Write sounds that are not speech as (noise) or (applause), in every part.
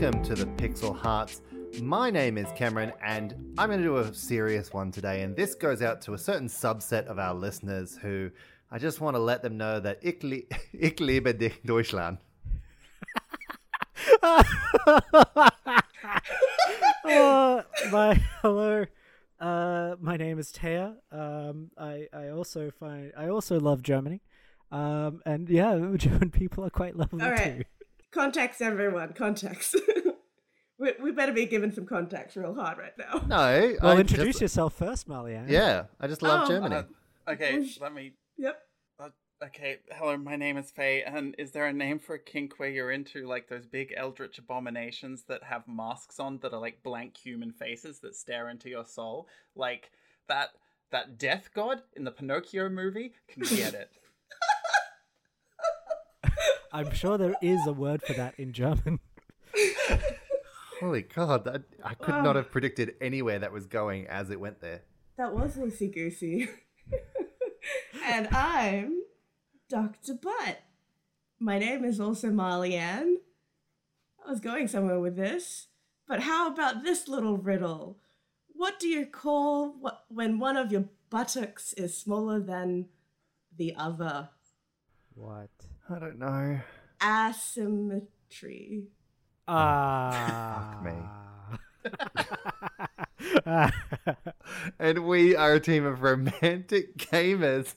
Welcome to the Pixel Hearts. My name is Cameron, and I'm going to do a serious one today. And this goes out to a certain subset of our listeners who I just want to let them know that ich, li- (laughs) ich liebe dich, Deutschland. (laughs) (laughs) uh, my hello. Uh, my name is Taya. Um, I I also find I also love Germany. Um, and yeah, German people are quite lovely All right. too. Context, everyone. Context. (laughs) we, we better be given some context real hard right now. No, Well, I introduce just, yourself first, Molly Ann. Yeah, I just love Oh, Germany. Uh, okay, let me. Yep. Uh, okay, hello, my name is Faye, and is there a name for a kink where you're into like those big eldritch abominations that have masks on that are like blank human faces that stare into your soul, like that that death god in the Pinocchio movie? Can you get (laughs) it. I'm sure there is a word for that in German. Holy God, that, I could Wow. not ah. have predicted anywhere that was going as it went there. That was loosey goosey. (laughs) and I'm Dr. Butt. My name is also Molly Ann. I was going somewhere with this, but how about this little riddle? What do you call what, when one of your buttocks is smaller than the other? What? I don't know. Asymmetry. Ah. fuck me. (laughs) And we are a team of romantic gamers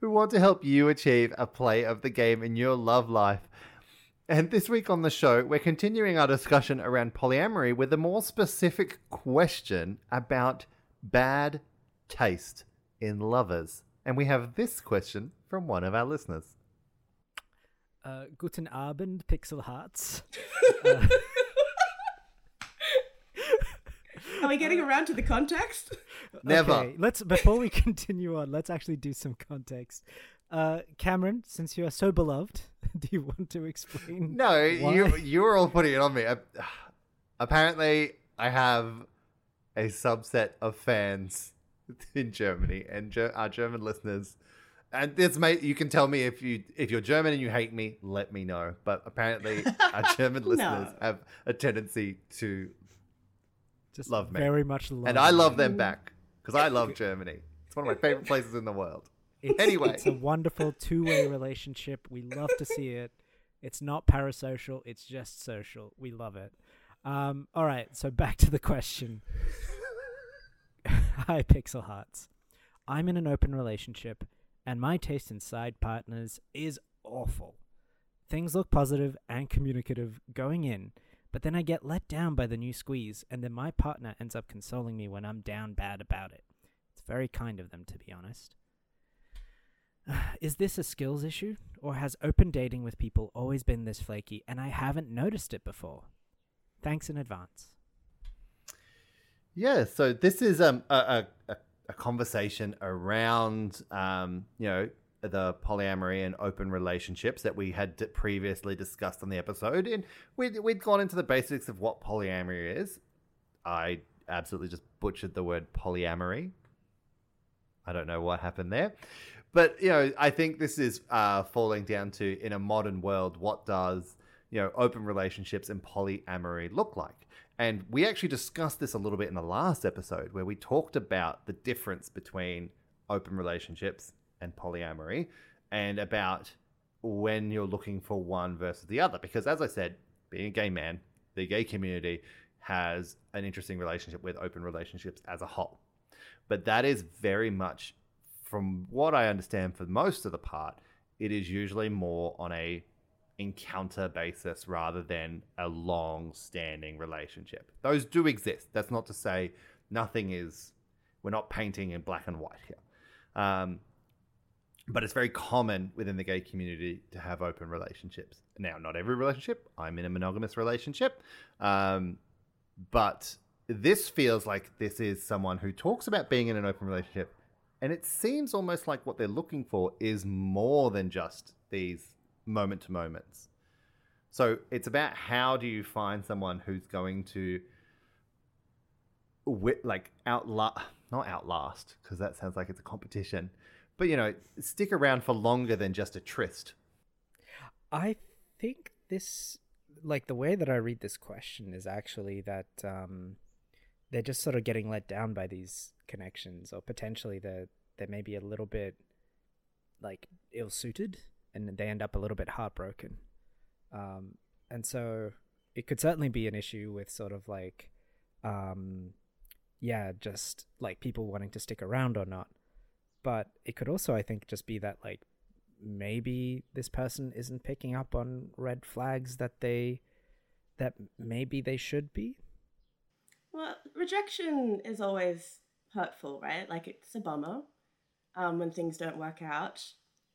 who want to help you achieve a play of the game in your love life. And this week on the show, we're continuing our discussion around polyamory with a more specific question about bad taste in lovers. And we have this question from one of our listeners. Uh, guten Abend, Pixel Hearts. (laughs) Are we getting around to the context? (laughs) Never. Okay, let's before we (laughs) continue on, let's actually do some context. Uh, Cameron, since you are so beloved, do you want to explain? No, you why? you were all putting it on me. Uh, Apparently, I have a subset of fans in Germany and Ger- our German listeners. And this may you can tell me if you if you're German and you hate me, let me know. But apparently, our (laughs) German listeners have a tendency to, Just love me. very much love. and I you. love them back because I love (laughs) Germany. It's one of my favorite places in the world. It's, Anyway. it's a wonderful two-way relationship. We love to see it. It's not parasocial. It's just social. We love it. Um, all right. So back to the question. (laughs) Hi, Pixel Hearts. I'm in an open relationship, and my taste in side partners is awful. Things look positive and communicative going in, but then I get let down by the new squeeze, and then my partner ends up consoling me when I'm down bad about it. It's very kind of them, to be honest. (sighs) Is this a skills issue, or has open dating with people always been this flaky and I haven't noticed it before? Thanks in advance. Yeah, so this is um, a, a, a- a conversation around, um, you know, the polyamory and open relationships that we had previously discussed on the episode. And we'd, we'd gone into the basics of what polyamory is. I absolutely just butchered the word polyamory. I don't know what happened there. But, you know, I think this is uh, falling down to, in a modern world, what does, you know, open relationships and polyamory look like? And we actually discussed this a little bit in the last episode where we talked about the difference between open relationships and polyamory and about when you're looking for one versus the other. Because as I said, being a gay man, the gay community has an interesting relationship with open relationships as a whole. But that is very much, from what I understand for most of the part, it is usually more on a encounter basis rather than a long standing relationship. Those do exist. That's not to say nothing is, we're not painting in black and white here. Um, but it's very common within the gay community to have open relationships. Now, not every relationship. I'm in a monogamous relationship, um, but this feels like this is someone who talks about being in an open relationship, and it seems almost like what they're looking for is more than just these moment to moments. So it's about how do you find someone who's going to wi- like outlast, not outlast, because that sounds like it's a competition, but you know, stick around for longer than just a tryst. I think this, like the way that I read this question, is actually that um, they're just sort of getting let down by these connections, or potentially they're they may be a little bit like ill suited, and they end up a little bit heartbroken. Um, and so it could certainly be an issue with sort of like, um, yeah, just like people wanting to stick around or not. But it could also, I think, just be that like maybe this person isn't picking up on red flags that they that maybe they should be. Well, rejection is always hurtful, right? Like it's a bummer um, when things don't work out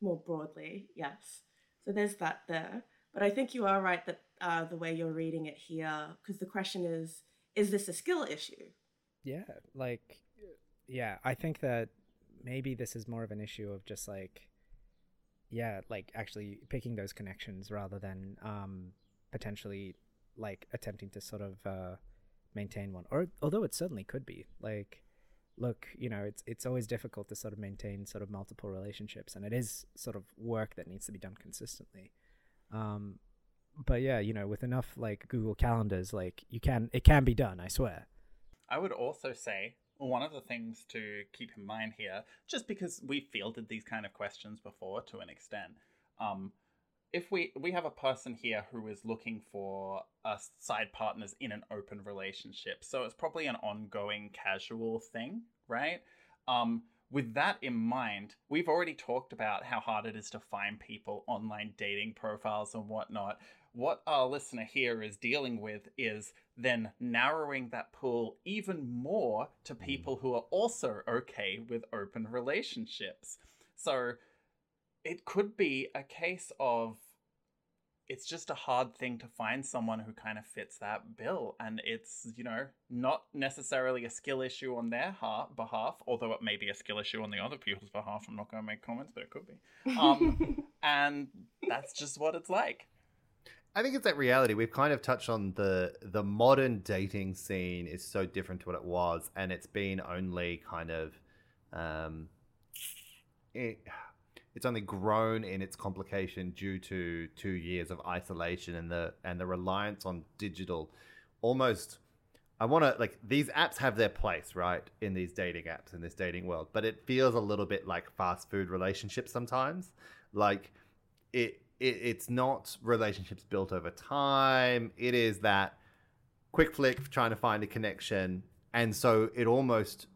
more broadly, yes. So there's that there. But I think you are right that uh, the way you're reading it here, because the question is, is this a skill issue? Yeah, like, yeah, I think that maybe this is more of an issue of just like, yeah, like actually picking those connections rather than um, potentially like attempting to sort of uh, maintain one. Or although it certainly could be like, look, you know, it's it's always difficult to sort of maintain sort of multiple relationships, and it is sort of work that needs to be done consistently. Um, but yeah, you know, with enough like Google calendars, like you can, it can be done. I swear. I would also say one of the things to keep in mind here, just because we fielded these kind of questions before to an extent, um, if we we have a person here who is looking for uh, side partners in an open relationship, so it's probably an ongoing casual thing, right? Um, with that in mind, we've already talked about how hard it is to find people, online dating profiles, and whatnot. What our listener here is dealing with is then narrowing that pool even more to people who are also okay with open relationships. So it could be a case of it's just a hard thing to find someone who kind of fits that bill and it's you know not necessarily a skill issue on their heart, behalf although it may be a skill issue on the other people's behalf i'm not going to make comments but it could be um, (laughs) and that's just what it's like I think it's that reality. We've kind of touched on the the modern dating scene is so different to what it was, and it's been only kind of, um, it, it's only grown in its complication due to two years of isolation and the and the reliance on digital. Almost, I want to like these apps have their place, right, in these dating apps in this dating world, but it feels a little bit like fast food relationships sometimes. Like it it, it's not relationships built over time. It is that quick flick trying to find a connection. And so it almost,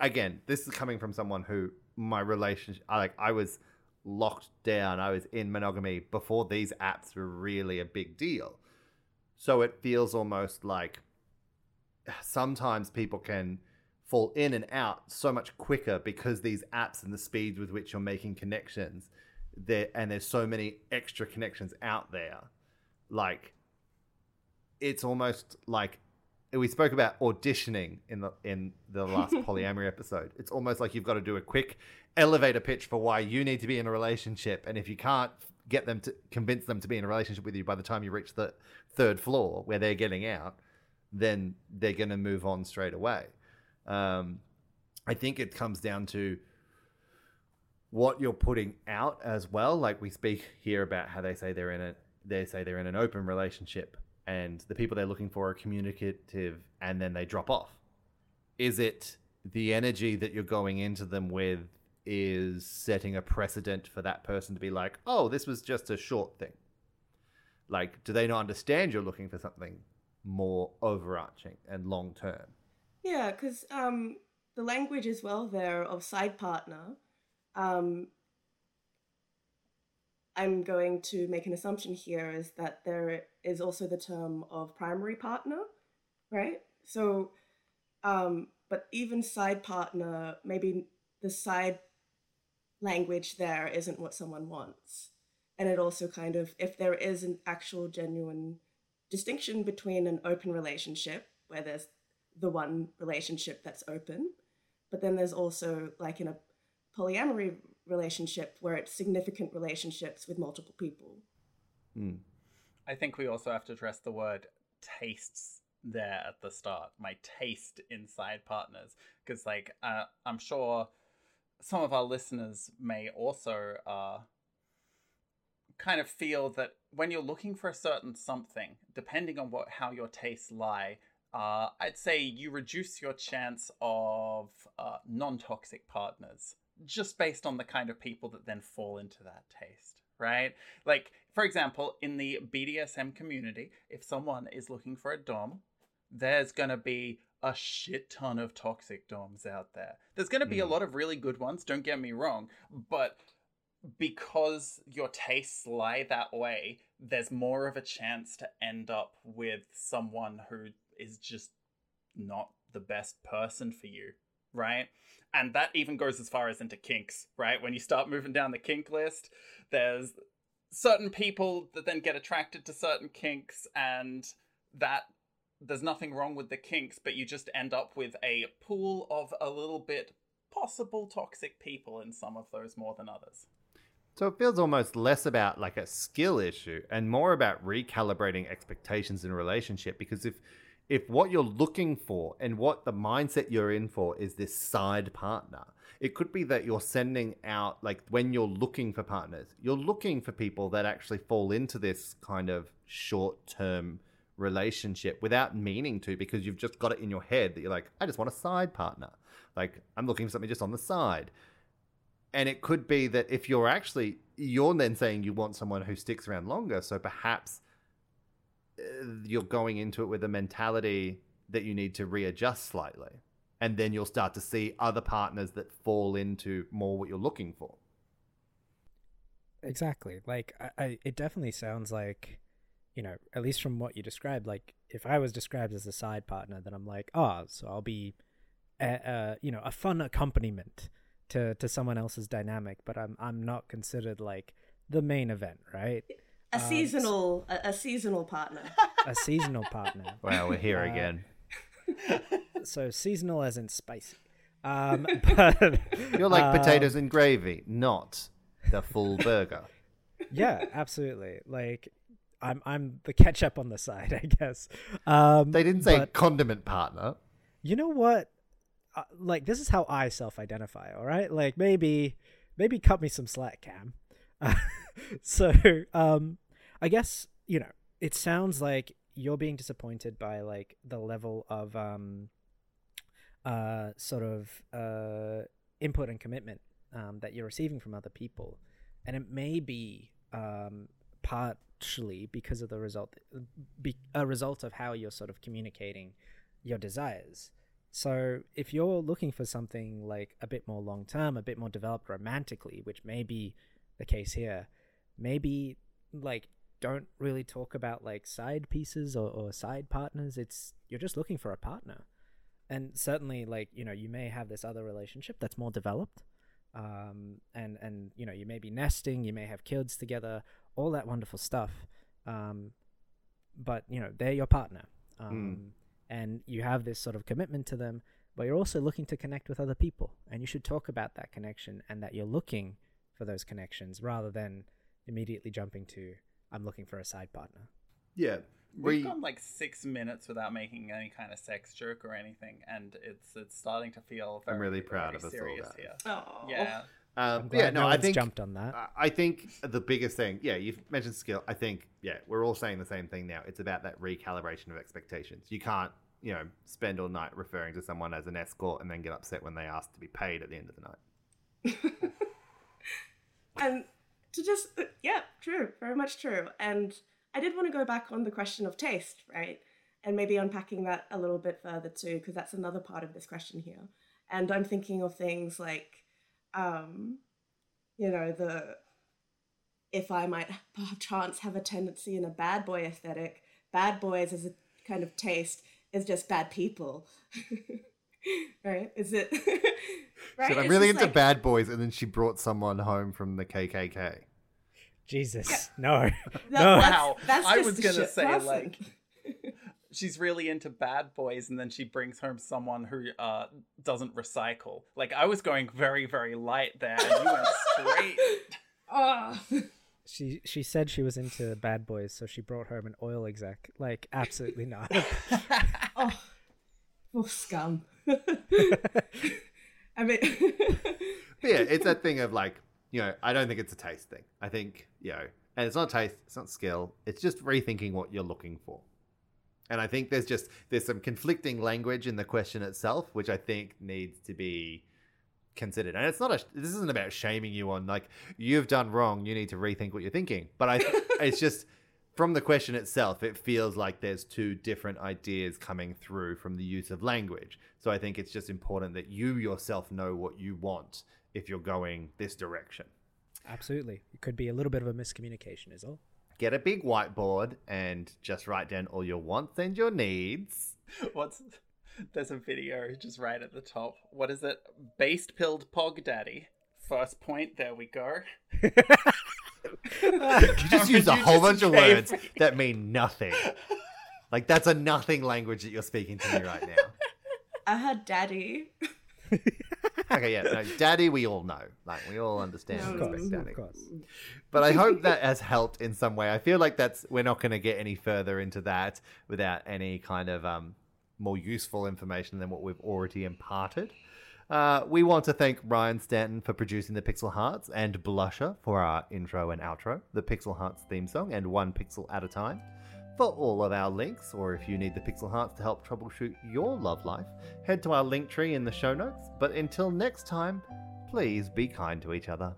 again, this is coming from someone who my relationship, like, I was locked down. I was in monogamy before these apps were really a big deal. So it feels almost like sometimes people can fall in and out so much quicker because these apps and the speeds with which you're making connections there and there's so many extra connections out there like it's almost like we spoke about auditioning in the in the last (laughs) polyamory episode. It's almost like you've got to do a quick elevator pitch for why you need to be in a relationship. And if you can't get them to convince them to be in a relationship with you by the time you reach the third floor where they're getting out then they're going to move on straight away. Um, i think it comes down to what you're putting out as well. Like we speak here about how they say they're in a they say they're in an open relationship and the people they're looking for are communicative and then they drop off. Is it the energy that you're going into them with is setting a precedent for that person to be like, oh, this was just a short thing? Like, do they not understand you're looking for something more overarching and long term? Yeah, because um, the language as well there of side partner um, I'm going to make an assumption here is that there is also the term of primary partner, right? So, um, but even side partner, maybe the side language there isn't what someone wants. And it also kind of, if there is an actual genuine distinction between an open relationship, where there's the one relationship that's open, but then there's also like in a polyamory relationship where it's significant relationships with multiple people. Mm. I think we also have to address the word tastes there at the start. My taste inside partners, because like uh, I'm sure some of our listeners may also uh, kind of feel that when you're looking for a certain something, depending on what how your tastes lie, uh, I'd say you reduce your chance of uh, non-toxic partners just based on the kind of people that then fall into that taste, right? Like, for example, in the BDSM community, if someone is looking for a dom, there's gonna be a shit ton of toxic doms out there. There's gonna be mm. a lot of really good ones. Don't get me wrong, but because your tastes lie that way, there's more of a chance to end up with someone who is just not the best person for you, right? And that even goes as far as into kinks, right? When you start moving down the kink list, there's certain people that then get attracted to certain kinks, and that there's nothing wrong with the kinks, but you just end up with a pool of a little bit possible toxic people in some of those more than others. So it feels almost less about like a skill issue and more about recalibrating expectations in a relationship because if if what you're looking for and what the mindset you're in for is this side partner, it could be that you're sending out like when you're looking for partners, you're looking for people that actually fall into this kind of short-term relationship without meaning to because you've just got it in your head that you're like, I just want a side partner. Like I'm looking for something just on the side and it could be that if you're actually you're then saying you want someone who sticks around longer so perhaps Uh, you're going into it with a mentality that you need to readjust slightly. And then you'll start to see other partners that fall into more what you're looking for. Exactly. Like I, I it definitely sounds like you know at least from what you described like if i was described as a side partner then i'm like oh so i'll be a, a you know a fun accompaniment to to someone else's dynamic, but I'm I'm not considered like the main event, right? A um, seasonal so, a, a, seasonal partner. A seasonal partner. (laughs) Wow, we're here uh, again. So seasonal as in spicy. Um, (laughs) but you're like um, potatoes and gravy, not the full burger. Yeah, absolutely. Like I'm I'm the ketchup on the side, I guess. Um, they didn't say but, condiment partner. You know what? uh, like this is how I self-identify. All right, like maybe maybe cut me some slack, Cam. (laughs) So um, I guess you know it sounds like you're being disappointed by like the level of um, uh, sort of uh, input and commitment um, that you're receiving from other people, and it may be um, partially because of the result, be, a result of how you're sort of communicating your desires. So if you're looking for something like a bit more long term, a bit more developed romantically, which may be the case here, maybe like don't really talk about like side pieces or, or side partners. It's you're just looking for a partner. And certainly like, you know, you may have this other relationship that's more developed. Um, and and you know you may be nesting, you may have kids together, all that wonderful stuff. Um, but you know they're your partner. Um, mm and you have this sort of commitment to them, but you're also looking to connect with other people. And you should talk about that connection and that you're looking for those connections rather than immediately jumping to, I'm looking for a side partner. Yeah. We've gone like six minutes without making any kind of sex joke or anything, and it's it's starting to feel. Very, I'm really proud of us all. That. Here. Yeah. Um, yeah, no, no I think jumped on that. I think the biggest thing, yeah, you've mentioned skill. I think, yeah, we're all saying the same thing now. It's about that recalibration of expectations. You can't, you know, spend all night referring to someone as an escort and then get upset when they ask to be paid at the end of the night. (laughs) and to just, yeah, true, very much true. And I did want to go back on the question of taste, right? And maybe unpacking that a little bit further too, because that's another part of this question here. And I'm thinking of things like um, you know, the if I might (laughs) perchance have a tendency in a bad boy aesthetic, bad boys as a kind of taste is just bad people. (laughs) right? Is it? (laughs) right? Said, I'm It's really into like- bad boys, and then she brought someone home from the KKK. Jesus, no. That- (laughs) No. that's- Wow, That's, I was gonna shit say, person. like- (laughs) She's really into bad boys, and then she brings home someone who uh, doesn't recycle. Like I was going very, very light there, and you went straight. oh. She she said she was into bad boys, so she brought home an oil exec. Like, absolutely not. oh, oh, scum. (laughs) I mean, (laughs) But yeah, it's that (laughs) thing of like, you know, I don't think it's a taste thing. I think, you know, and it's not taste, it's not skill. It's just rethinking what you're looking for. And I think there's just there's some conflicting language in the question itself, which I think needs to be considered. And it's not a this isn't about shaming you on like you've done wrong, you need to rethink what you're thinking. But I it's just from the question itself, it feels like there's two different ideas coming through from the use of language. So I think it's just important that you yourself know what you want if you're going this direction. absolutely. It could be a little bit of a miscommunication, is all. Get a big whiteboard and just write down all your wants and your needs. What's there's a video just right at the top. What is it? Based pilled pog daddy. First point. There we go. (laughs) (laughs) You just Cameron, used a whole bunch of words me- that mean nothing. Like that's a nothing language that you're speaking to me right now. I had daddy. (laughs) Okay, yeah, no, daddy, we all know. Like we all understand. Of and course, respect of daddy. course. But I hope that has helped in some way. I feel like that's we're not going to get any further into that without any kind of um, more useful information than what we've already imparted. Uh, we want to thank Ryan Stanton for producing the Pixel Hearts and Blusher for our intro and outro, the Pixel Hearts theme song, and One Pixel at a Time. For all of our links, or if you need the Pixel Hearts to help troubleshoot your love life, head to our Linktree in the show notes. But until next time, please be kind to each other.